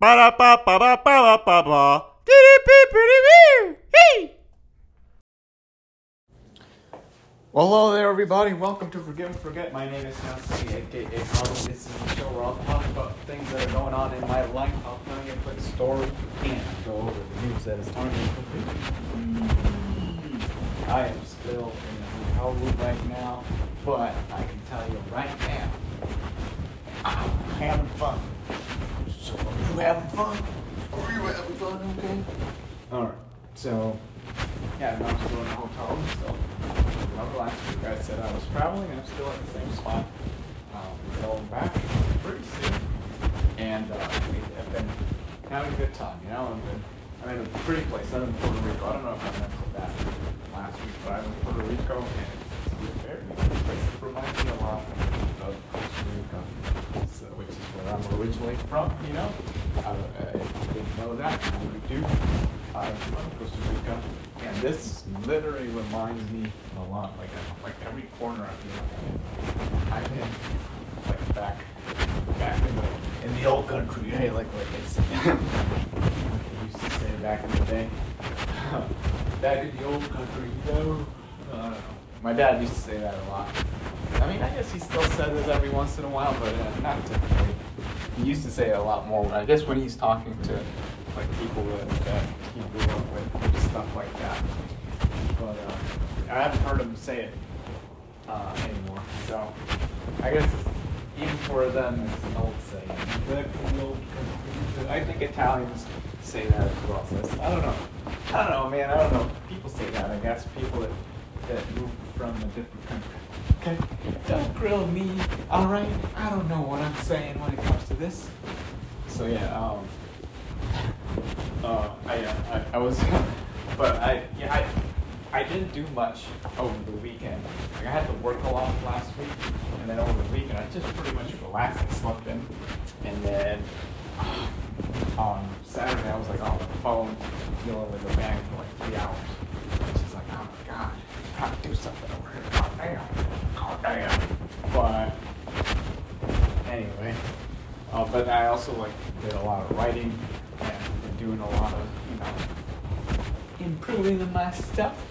Ba da ba ba ba ba ba ba ba. Dee dee dee dee dee. Hey. Well, hello there, everybody. Welcome to Forgive and Forget. My name is Nancy, aka Harlem. This is the show where I'll talk about things that are going on in my life. I'll tell you a quick story and go over the news that is targeted. I am still in a hotel room right now, but I can tell you right now, I'm having fun. So, having fun? Are you having fun? Okay. All right. So, yeah, I'm still in the hotel still. Remember last week I said I was traveling and I'm still at the same spot. Um, going back pretty soon. And uh, I've been having a good time, you know. I've been, I'm in a pretty place. I'm in Puerto Rico. I don't know if I mentioned that last week, but I'm in Puerto Rico and it's, it's a very nice place. It reminds me a lot of Costa Rica, so, which is where I'm originally from, you know. I, I didn't know that. I do. From Costa Rica. And this literally reminds me a lot, like uh, like every corner I feel I'm in, like back back in the in the old country. Hey, like like like I used to say back in the day. back in the old country, you know. I don't know. My dad used to say that a lot. I mean, I guess he still says it every once in a while, but uh, not typically. He used to say it a lot more. I guess when he's talking to like people that, that he grew up with, stuff like that. But uh, I haven't heard him say it uh, anymore. So I guess even for them, it's an old saying. I think Italians say that as well. So I don't know. I don't know, man. I don't know. People say that. I guess people that that move from a different country. Okay, don't grill me. All right. I don't know what I'm saying when it comes to this. So yeah. Um, uh, I, uh, I, I was, but I, yeah, I, I didn't do much over the weekend. Like I had to work a lot last week, and then over the weekend I just pretty much relaxed and slept in. And then on Saturday I was like on the phone dealing with the bank for like three hours. And she's like, oh my god, trying to do something over here. God damn, god damn. But anyway, uh, but I also like did a lot of writing and been doing a lot of you know improving my stuff.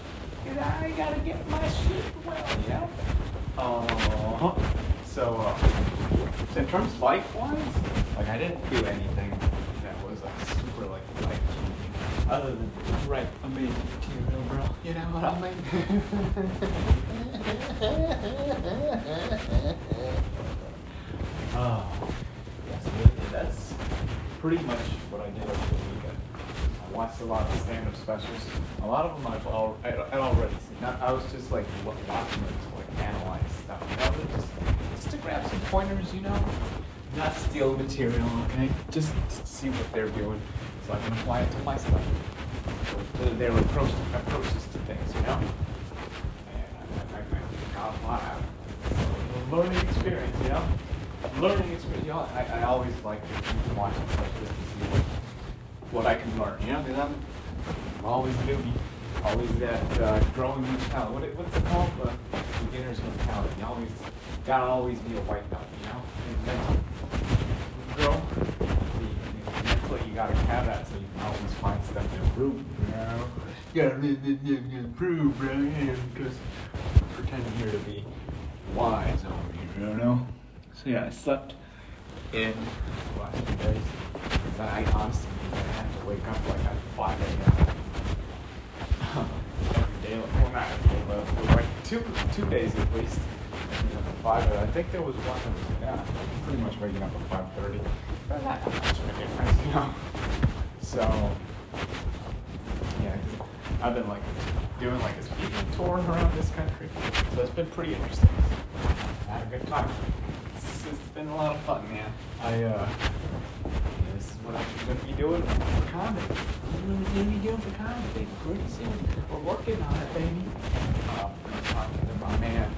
Cause I gotta get my shit well, you know. Uh, so, uh, so in terms of life wise, like I didn't do anything that was like super like life changing, other than write amazing material, bro. You know what I mean? Oh, yes, that's pretty much what I did over the weekend. I watched a lot of stand-up specials. A lot of them I've al- I, I'd already seen. I was just like watching them to like analyze stuff. You know, just, just to grab some pointers, you know, not steal material, okay? Just to see what they're doing, so I can apply it to my stuff. To their approach, approaches to things, you know. And I, I, I got a lot of. So, learning experience, you know learning experience. You know, I, I always like to watching stuff just to see what, what I can learn. You know, because I'm, I'm always newbie, always that uh, growing mentality. What what's it called? The beginner's mentality. You always gotta always be a white belt. You know, and mental grow. the- Mentally, you gotta have that so you can always find stuff to improve. You know, you gotta live, improve, right? Because pretending here to be wise over here. You know. So yeah, I slept in the last few days. But I honestly have to wake up like at 5 a.m. every day. Well, not every day, but like two two days at least. At 5. I think there was one that was yeah, pretty much waking up at 5:30. But not that much of a difference, you know. So yeah, I've been like doing like a speaking tour around this country, so it's been pretty interesting. I had a good time. It's, it's been a lot of fun, man. I uh, this is what I'm gonna be doing for comedy. I'm gonna be doing for comedy pretty soon. We're working on it, baby. Um, I'm talking to my man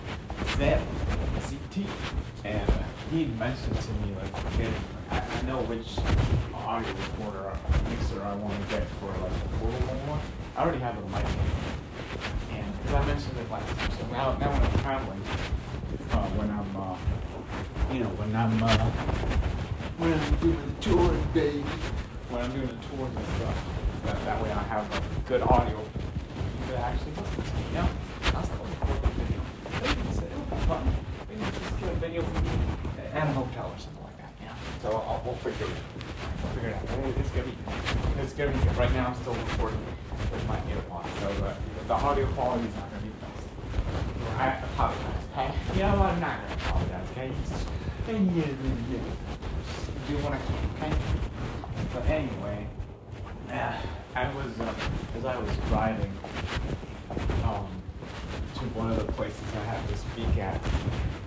Zeb, ZT, and uh, he mentioned to me like getting. I, I know which audio recorder or mixer I want to get for like the portable one. I already have a mic. And because I mentioned it last time, so now, now when I'm traveling, uh, when I'm, uh, you know, when I'm uh, when I'm doing the touring, baby. When I'm doing the tours and stuff. That, that way I have a good audio. Could actually listen to. Yeah, record the video. Maybe it'll be fun. Just get a video from me at a hotel or something like that. Yeah. So I'll, we'll figure it. We'll figure it out. It's gonna be. It's gonna be good. Right now I'm still recording with my earpods, so the, the audio quality is not gonna be the best. I apologize. Okay? Yeah, well, I'm not gonna apologize. Okay? Yeah, yeah, yeah. do what I can. Okay? But anyway, uh, I was uh, as I was driving um, to one of the places I had to speak at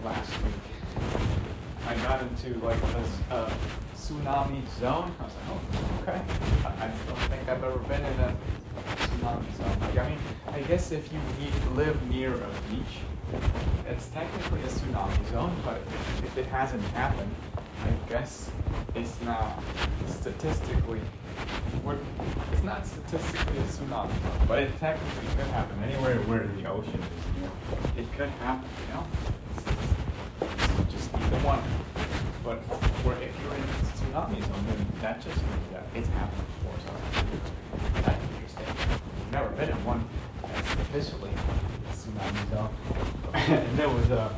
last week. I got into like this uh, tsunami zone. I was like, oh, okay. I, I don't think I've ever been in a tsunami zone. Like, I mean, I guess if you need, live near a beach, it's technically a tsunami zone, but if, it hasn't happened, I guess it's not statistically. It's not statistically a tsunami zone, but it technically could happen anywhere where the ocean is. It could happen, you know. One. But if you're in tsunami zone, then that just means that it's happened before. So that's interesting. I've never been in one that's officially a tsunami zone. and there was a,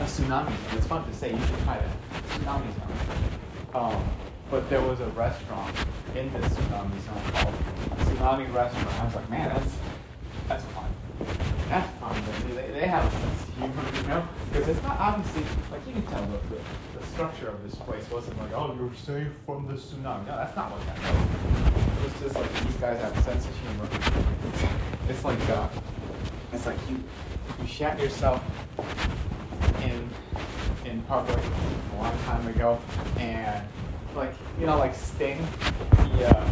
a tsunami zone. It's fun to say. You should try that. Tsunami zone. Um, but there was a restaurant in this tsunami zone called Tsunami Restaurant. I was like, man, that's that's fun. That's fun. They, they have a sense of humor, you know? Because it's not obviously, like, you can tell the, the, the structure of this place wasn't like, oh, you're safe from the tsunami. No, that's not what that was. It was just like, these guys have a sense of humor. It's like, uh, it's like you, you shat yourself in, in public a long time ago, and, like, you know, like Sting, he, uh,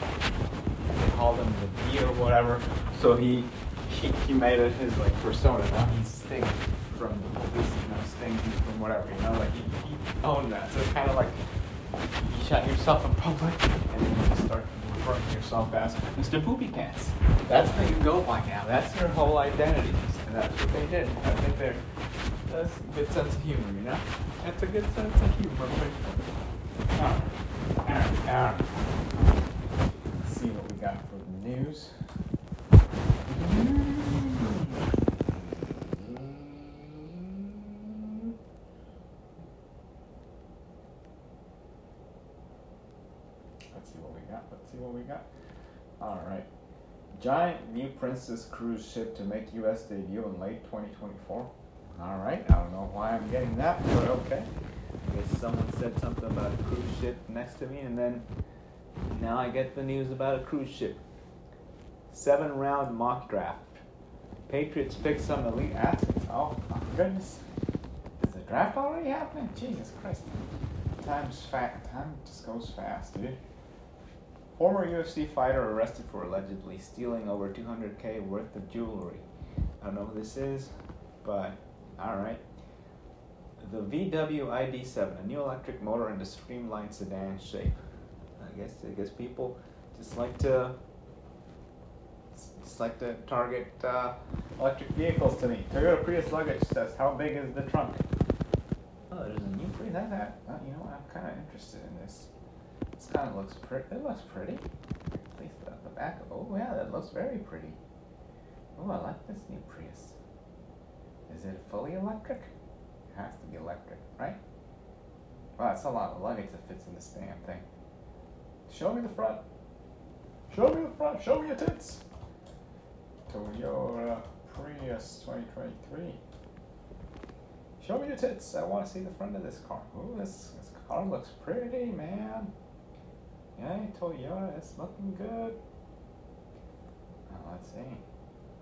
they called him the Bee or whatever. So he he, he made it his like persona. Now he's Sting from police, you know, from whatever, you know, like he, owned that. So it's kind of like you shot yourself in public and then you start referring to yourself as Mr. Poopy Pants. That's how you go by now. That's your whole identity. And that's what they did. I think they're that's a good sense of humor, you know? That's a good sense of humor. Alright. Alright, alright. Let's see what we got for the news. Let's see what we got. Let's see what we got. All right. Giant new Princess cruise ship to make U.S. debut in late 2024. All right. I don't know why I'm getting that, but okay. I guess someone said something about a cruise ship next to me, and then now I get the news about a cruise ship. Seven round mock draft. Patriots pick some elite athletes. Oh my goodness. Is the draft already happening? Jesus Christ. Time's fast. Time just goes fast, dude. Former UFC fighter arrested for allegedly stealing over 200k worth of jewelry. I don't know who this is, but alright. The VW ID7, a new electric motor and a streamlined sedan shape. I guess I guess people just like to just like to target uh, electric vehicles to me. Toyota Prius luggage says, "How big is the trunk?" Oh, there's a new Prius. That, that you know, what? I'm kind of interested in this. This kind of looks pretty. It looks pretty. At least the, the back. Oh yeah, that looks very pretty. Oh, I like this new Prius. Is it fully electric? It has to be electric, right? Wow, that's a lot of luggage that fits in this damn thing. Show me the front. Show me the front. Show me your tits. Toyota Prius 2023. Show me your tits. I want to see the front of this car. Ooh, this, this car looks pretty, man. Yeah, Toyota, it's looking good. Oh, let's see.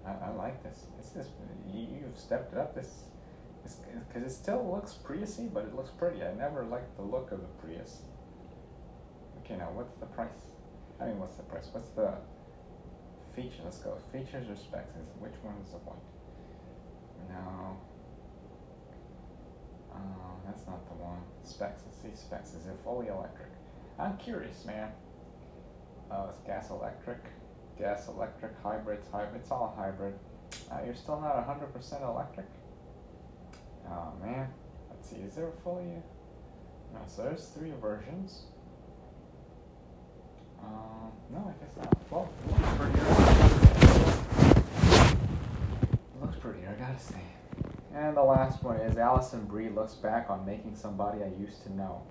I, I like this. This. You, you've stepped it up. This, because it still looks Priusy, but it looks pretty. I never liked the look of the Prius. Okay, now what's the price? I mean, what's the price? What's the feature? Let's go. Features or specs? Is which one is the point? No. Oh, that's not the one. Specs. Let's see specs. Is it fully electric? I'm curious, man. Oh, it's gas electric, gas electric, hybrids, hybrid. It's all hybrid. Uh, you're still not 100% electric. Oh man. Let's see. Is there a fully Yeah, so there's three versions. Um, no, I guess not. Well, looks prettier. Looks prettier, I gotta say. And the last one is Alison Brie looks back on making somebody I used to know.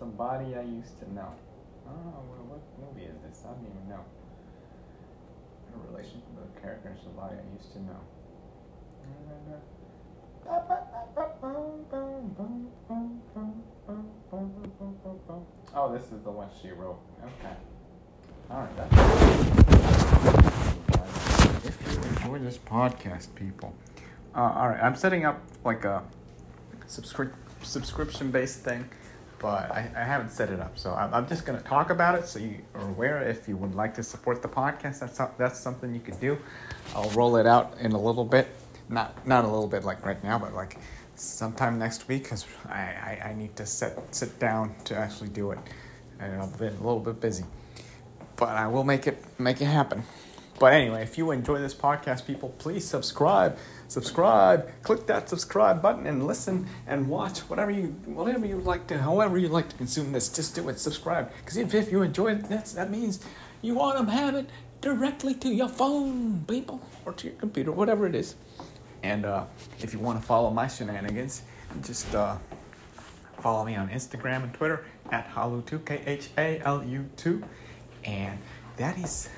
Somebody I used to know. I don't what, movie is this? I don't even know. In relationship, to the character, somebody I used to know. Oh, this is the one she wrote. Okay. Alright, that's If you enjoy this podcast, people. Uh, alright, I'm setting up like a subscri- subscription based thing, but I, I haven't set it up. So I'm, I'm just going to talk about it so you are aware if you would like to support the podcast. That's, so- that's something you could do. I'll roll it out in a little bit. Not, not a little bit like right now, but like sometime next week because I, I, I need to sit, sit down to actually do it. And I've been a little bit busy. But I will make it make it happen. But anyway, if you enjoy this podcast, people, please subscribe. Subscribe. Click that subscribe button and listen and watch whatever you whatever you like to however you like to consume this. Just do it. Subscribe. Because if, if you enjoy it, that's that means you want to have it directly to your phone, people, or to your computer, whatever it is. And uh, if you want to follow my shenanigans, just uh, follow me on Instagram and Twitter at Khalu2, K H A L U 2. And that is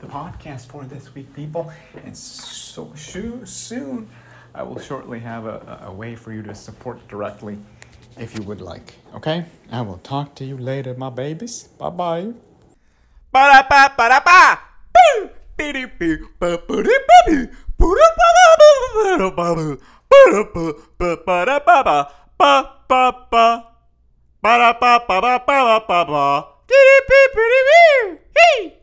the podcast for this week, people. And so soon, I will shortly have a, a way for you to support directly if you would like. Okay? I will talk to you later, my babies. Bye bye. Ba-da-ba-ba-da-ba! Boo! Bee-dee-bee. Ba-ba-dee-ba-bee. Boo-da-ba-ba-ba-ba-ba-ba. Ba-da-ba-ba-ba-ba-ba. Ba-ba-ba. Ba-da-ba-ba-ba-ba-ba-ba. Dee-dee-bee-bee-dee-bee.